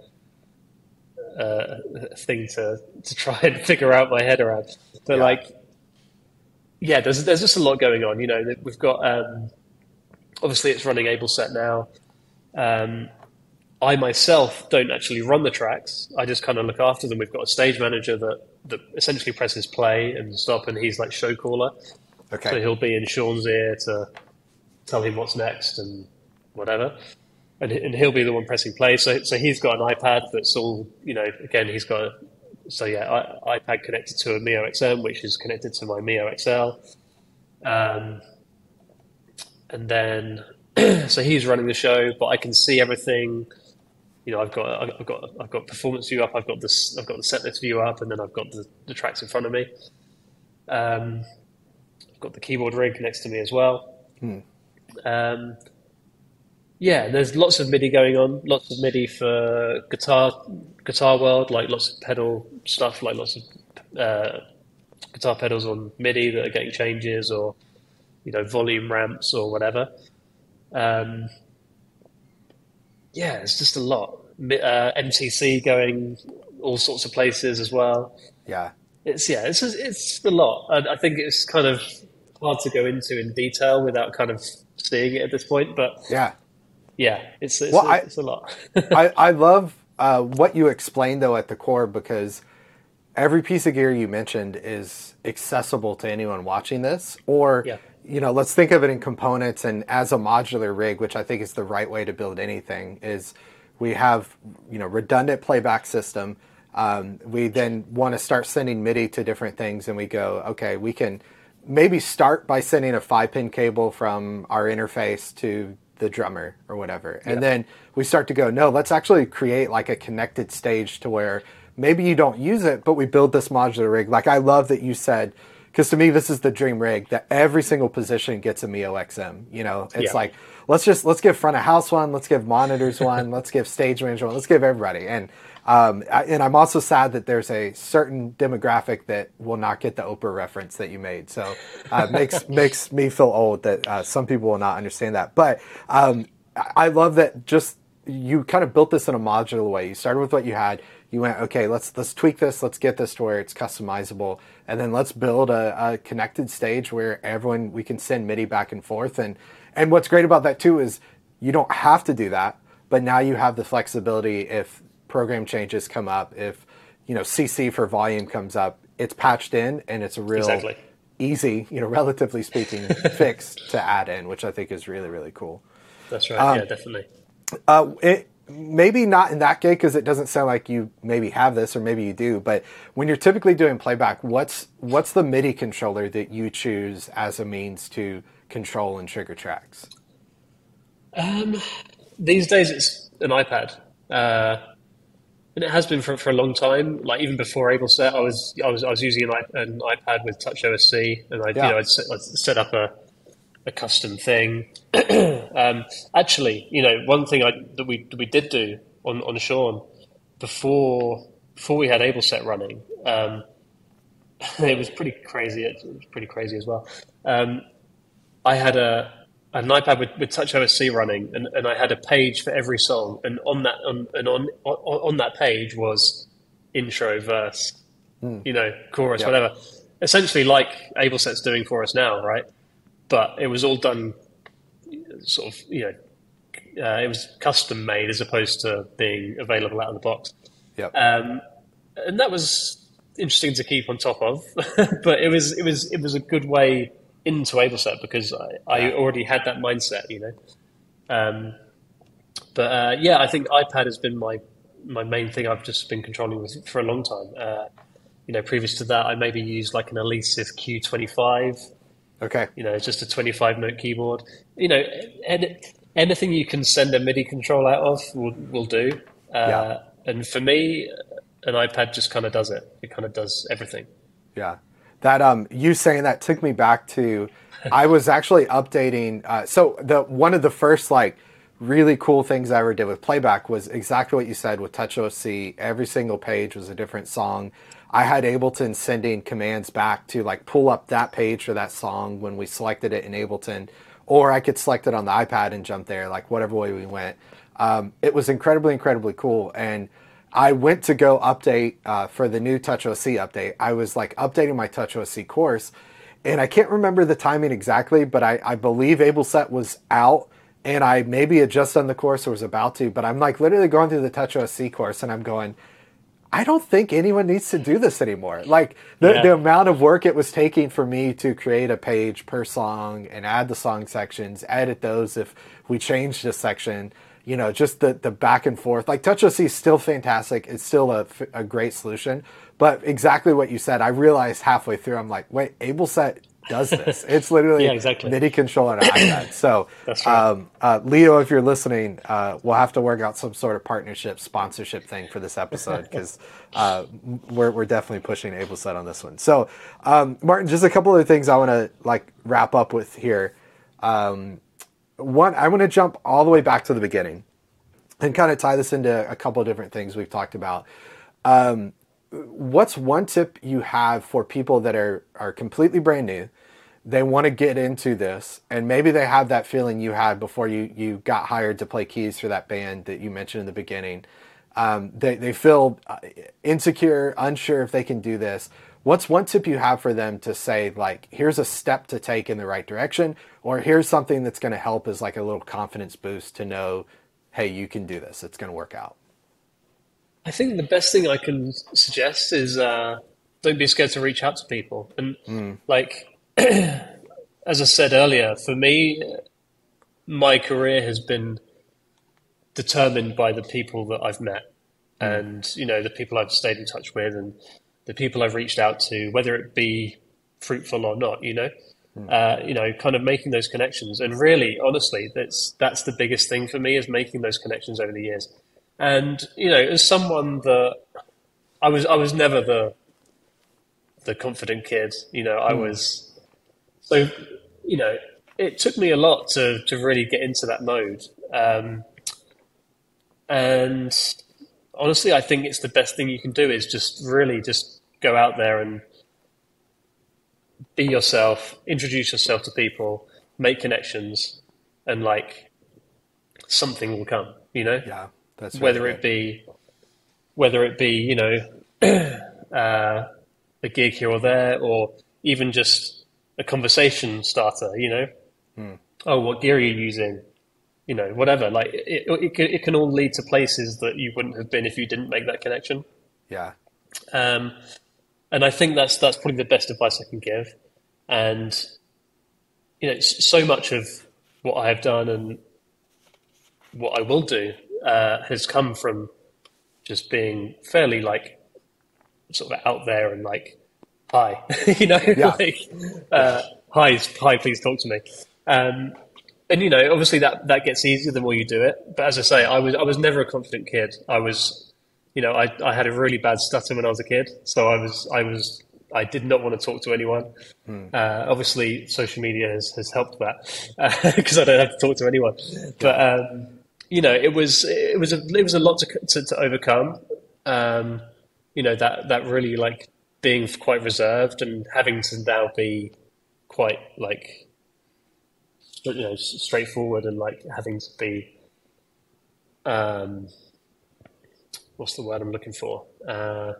uh, thing to to try and figure out my head around. But yeah. like, yeah, there's there's just a lot going on. You know, we've got um, obviously it's running AbleSet now. Um, I myself don't actually run the tracks. I just kind of look after them. We've got a stage manager that that essentially presses play and stop, and he's like show caller. Okay. So he'll be in Shawn's ear to tell him what's next and whatever and, and he'll be the one pressing play. So, so he's got an iPad that's all, you know, again, he's got, so yeah, I, iPad connected to a Mio XM, which is connected to my Mio XL. Um, and then, [CLEARS THROAT] so he's running the show, but I can see everything. You know, I've got, I've got, I've got performance view up. I've got this, I've got the set list view up, and then I've got the, the tracks in front of me. Um, I've got the keyboard rig next to me as well. Hmm. Um, yeah, there's lots of MIDI going on, lots of MIDI for guitar guitar world, like lots of pedal stuff, like lots of uh, guitar pedals on MIDI that are getting changes, or you know volume ramps or whatever. Um, yeah, it's just a lot. Uh, MTC going all sorts of places as well. Yeah, it's yeah, it's it's a lot. I, I think it's kind of hard to go into in detail without kind of seeing it at this point, but yeah yeah, it's it's, well, a, I, it's a lot. I, [LAUGHS] I love uh, what you explained though at the core because every piece of gear you mentioned is accessible to anyone watching this or yeah. you know let's think of it in components and as a modular rig which i think is the right way to build anything is we have you know redundant playback system um, we then want to start sending midi to different things and we go okay we can maybe start by sending a five pin cable from our interface to the drummer or whatever. And then we start to go, no, let's actually create like a connected stage to where maybe you don't use it, but we build this modular rig. Like I love that you said, because to me this is the dream rig that every single position gets a Mio XM. You know, it's yeah. like let's just let's give front of house one, let's give monitors one, [LAUGHS] let's give stage manager one, let's give everybody. And um, and I'm also sad that there's a certain demographic that will not get the Oprah reference that you made. So uh, [LAUGHS] makes makes me feel old that uh, some people will not understand that. But um, I love that just you kind of built this in a modular way. You started with what you had. You went, okay, let's let's tweak this. Let's get this to where it's customizable, and then let's build a, a connected stage where everyone we can send MIDI back and forth. And and what's great about that too is you don't have to do that, but now you have the flexibility if program changes come up, if you know CC for volume comes up, it's patched in and it's a real exactly. easy, you know, [LAUGHS] relatively speaking, fix to add in, which I think is really really cool. That's right. Um, yeah, definitely. Uh, it, maybe not in that case because it doesn't sound like you maybe have this or maybe you do. But when you're typically doing playback, what's what's the MIDI controller that you choose as a means to control and trigger tracks? Um, these days it's an iPad. Uh, and it has been for, for a long time. Like even before AbleSet, I was I was I was using an, an iPad with Touch OSC, and I yeah. you know I'd set, I'd set, up a a custom thing. [CLEARS THROAT] um, actually, you know, one thing I, that we that we did do on on Shawn before before we had AbleSet running, um, [LAUGHS] it was pretty crazy. It was pretty crazy as well. Um, I had a an iPad with, with Touch OSC running, and, and I had a page for every song, and on that on and on on, on that page was intro, verse, mm. you know, chorus, whatever. Essentially, like AbleSet's doing for us now, right? But it was all done, sort of, you know, uh, it was custom made as opposed to being available out of the box. Yep. Um, and that was interesting to keep on top of, [LAUGHS] but it was it was it was a good way into AbleSet because I, I already had that mindset, you know. Um, but uh, yeah, I think iPad has been my my main thing. I've just been controlling with for a long time. Uh, you know, previous to that, I maybe used like an Alesis Q25. Okay. You know, just a 25 note keyboard. You know, any, anything you can send a MIDI control out of will will do. Uh, yeah. And for me, an iPad just kind of does it. It kind of does everything. Yeah. That um, you saying that took me back to, I was actually updating. Uh, so the one of the first like really cool things I ever did with playback was exactly what you said with Touch TouchOSC. Every single page was a different song. I had Ableton sending commands back to like pull up that page for that song when we selected it in Ableton, or I could select it on the iPad and jump there, like whatever way we went. Um, it was incredibly, incredibly cool. And I went to go update uh, for the new TouchOSC update. I was like updating my TouchOSC course, and I can't remember the timing exactly, but I, I believe AbleSet was out, and I maybe had just done the course or was about to. But I'm like literally going through the TouchOSC course, and I'm going, I don't think anyone needs to do this anymore. Like the, yeah. the amount of work it was taking for me to create a page per song and add the song sections, edit those if we changed a section you know, just the, the back and forth. Like TouchOSC is still fantastic. It's still a, a great solution. But exactly what you said, I realized halfway through, I'm like, wait, AbleSet does this. [LAUGHS] It's literally yeah, exactly. MIDI control on an [CLEARS THROAT] iPad. So, right. um, uh, Leo, if you're listening, uh, we'll have to work out some sort of partnership, sponsorship thing for this episode [LAUGHS] because uh, we're, we're definitely pushing AbleSet on this one. So, um, Martin, just a couple of things I want to like wrap up with here. Um, one, I want to jump all the way back to the beginning and kind of tie this into a couple of different things we've talked about. Um, what's one tip you have for people that are are completely brand new? They want to get into this, and maybe they have that feeling you had before you you got hired to play keys for that band that you mentioned in the beginning. Um, they they feel uh, insecure, unsure if they can do this what's one tip you have for them to say like here's a step to take in the right direction or here's something that's going to help as like a little confidence boost to know hey you can do this it's going to work out i think the best thing i can suggest is uh, don't be scared to reach out to people and mm. like [CLEARS THROAT] as i said earlier for me my career has been determined by the people that i've met mm. and you know the people i've stayed in touch with and the people I've reached out to, whether it be fruitful or not, you know. Uh, you know, kind of making those connections. And really, honestly, that's that's the biggest thing for me is making those connections over the years. And you know, as someone that I was, I was never the the confident kid. You know, I mm. was so. You know, it took me a lot to to really get into that mode. Um, and honestly, I think it's the best thing you can do is just really just go out there and be yourself, introduce yourself to people, make connections, and like something will come. You know, yeah, that's whether right. it be whether it be you know [CLEARS THROAT] uh, a gig here or there, or even just a conversation starter. You know, hmm. oh, what gear are you using? you know, whatever. Like it, it, it can all lead to places that you wouldn't have been if you didn't make that connection. Yeah. Um, and I think that's that's probably the best advice I can give. And you know, so much of what I have done and what I will do uh, has come from just being fairly like sort of out there and like hi, [LAUGHS] you know, yeah. [LAUGHS] like uh, hi, hi, please talk to me. Um, and you know, obviously that that gets easier the more you do it. But as I say, I was I was never a confident kid. I was, you know, I I had a really bad stutter when I was a kid, so I was I was I did not want to talk to anyone. Hmm. Uh, obviously, social media has, has helped that [LAUGHS] because uh, I don't have to talk to anyone. But um, you know, it was it was a it was a lot to to, to overcome. Um, you know that that really like being quite reserved and having to now be quite like you know straightforward and like having to be um what's the word I'm looking for uh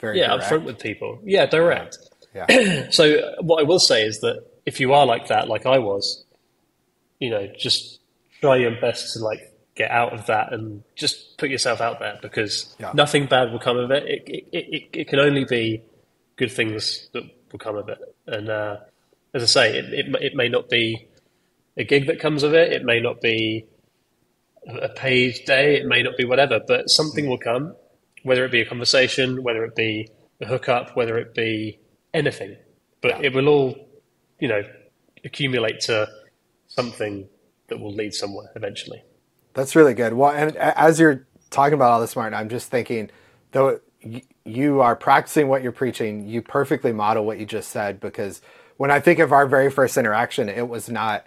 Very yeah direct. upfront with people yeah direct [CLEARS THROAT] Yeah. so what I will say is that if you are like that like I was you know just try your best to like get out of that and just put yourself out there because Yeah. nothing bad will come of it. It, it, it, it can only be good things that will come of it. And uh, as I say, it, it, it may not be a gig that comes of it. It may not be a paid day. It may not be whatever, but something hmm. will come, whether it be a conversation, whether it be a hookup, whether it be anything. But it will all, you know, accumulate to something that will lead somewhere eventually. That's really good. Well, and as you're talking about all this, Martin, I'm just thinking, though you are practicing what you're preaching, you perfectly model what you just said. Because when I think of our very first interaction, it was not,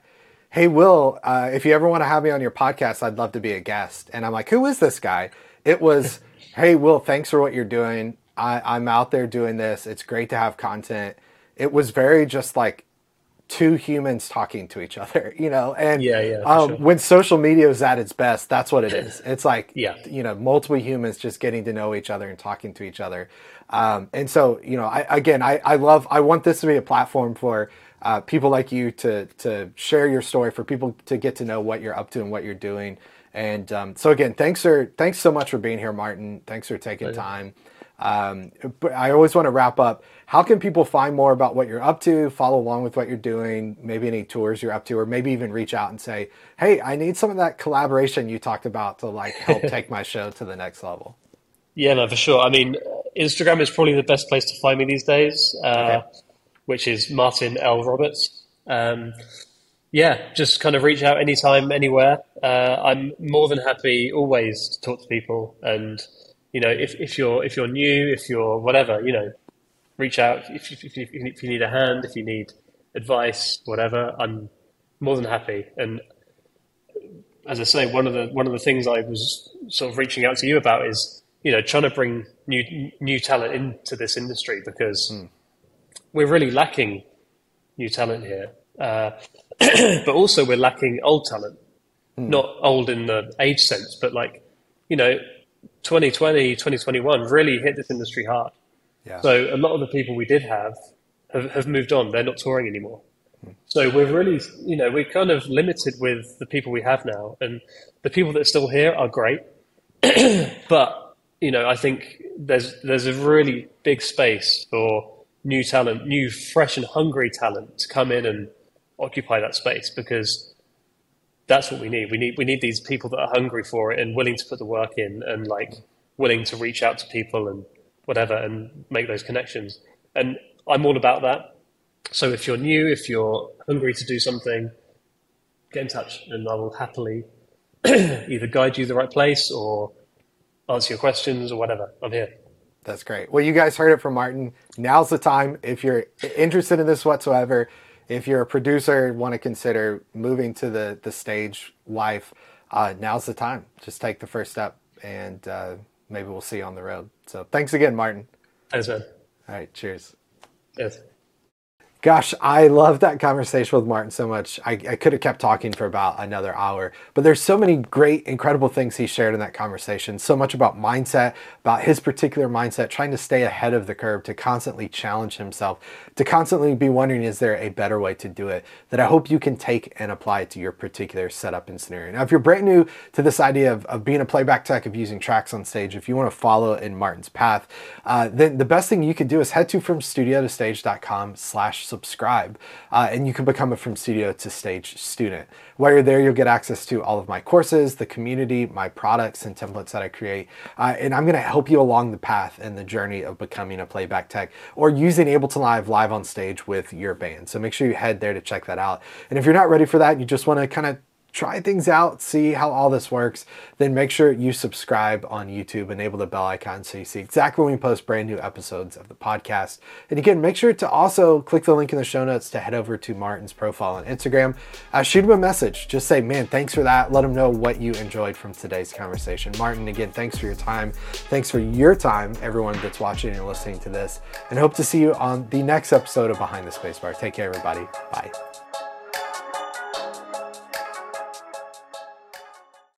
"Hey, Will, uh, if you ever want to have me on your podcast, I'd love to be a guest." And I'm like, "Who is this guy?" It was, [LAUGHS] "Hey, Will, thanks for what you're doing. I, I'm out there doing this. It's great to have content." It was very just like two humans talking to each other, you know, and Yeah, yeah, um, sure. when social media is at its best, that's what it is. It's like, Yeah. you know, multiple humans just getting to know each other and talking to each other. Um, and so, you know, I, again, I, I love, I want this to be a platform for uh, people like you to, to share your story, for people to get to know what you're up to and what you're doing. And um, so again, thanks for, thanks so much for being here, Martin. Thanks for taking time. Um, but I always want to wrap up. How can people find more about what you're up to, follow along with what you're doing, maybe any tours you're up to, or maybe even reach out and say, "Hey, I need some of that collaboration you talked about to like help [LAUGHS] take my show to the next level." Yeah, no, for sure. I mean, Instagram is probably the best place to find me these days, uh, Okay. Which is Martin L. Roberts. Um, yeah, just kind of reach out anytime, anywhere. Uh, I'm more than happy always to talk to people. And you know, if, if you're if you're new, if you're whatever, you know, reach out if if, if, if you need a hand, if you need advice, whatever. I'm more than happy. And as I say, one of the one of the things I was sort of reaching out to you about is you know trying to bring new new talent into this industry because we're really lacking new talent here, uh, [CLEARS THROAT] but also we're lacking old talent. Not old in the age sense, but like you know, 2020, 2021 really hit this industry hard. Yeah. So a lot of the people we did have have, have moved on. They're not touring anymore. So we're really, you know, we're kind of limited with the people we have now, and the people that are still here are great. [CLEARS THROAT] but you know, I think there's there's a really big space for new talent, new, fresh, and hungry talent to come in and occupy that space because that's what we need. We need we need these people that are hungry for it and willing to put the work in and like willing to reach out to people and whatever and make those connections. And I'm all about that. So if you're new, if you're hungry to do something, get in touch and I will happily [CLEARS THROAT] either guide you the right place or answer your questions or whatever. I'm here. That's great. Well, you guys heard it from Martin. Now's the time. If you're interested in this whatsoever, if you're a producer, want to consider moving to the the stage life, uh, now's the time. Just take the first step, and uh, maybe we'll see you on the road. So, thanks again, Martin. Thanks, man. All right, cheers. Yes. Gosh, I love that conversation with Martin so much. I, I could have kept talking for about another hour, but there's so many great, incredible things he shared in that conversation. So much about mindset, about his particular mindset, trying to stay ahead of the curve, to constantly challenge himself, to constantly be wondering, is there a better way to do it? That I hope you can take and apply to your particular setup and scenario. Now, if you're brand new to this idea of, of being a playback tech, of using tracks on stage, if you want to follow in Martin's path, uh, then the best thing you can do is head to fromstudiotostage.com slash subscribe, uh, and you can become a From Studio to Stage student. While you're there, you'll get access to all of my courses, the community, my products and templates that I create, uh, and I'm going to help you along the path and the journey of becoming a playback tech or using Ableton Live live on stage with your band. So make sure you head there to check that out. And if you're not ready for that, you just want to kind of try things out, see how all this works, then make sure you subscribe on YouTube, enable the bell icon so you see exactly when we post brand new episodes of the podcast. And again, make sure to also click the link in the show notes to head over to Martin's profile on Instagram. Uh, shoot him a message. Just say, man, thanks for that. Let him know what you enjoyed from today's conversation. Martin, again, thanks for your time. Thanks for your time, everyone that's watching and listening to this. And hope to see you on the next episode of Behind the Spacebar. Take care, everybody. Bye.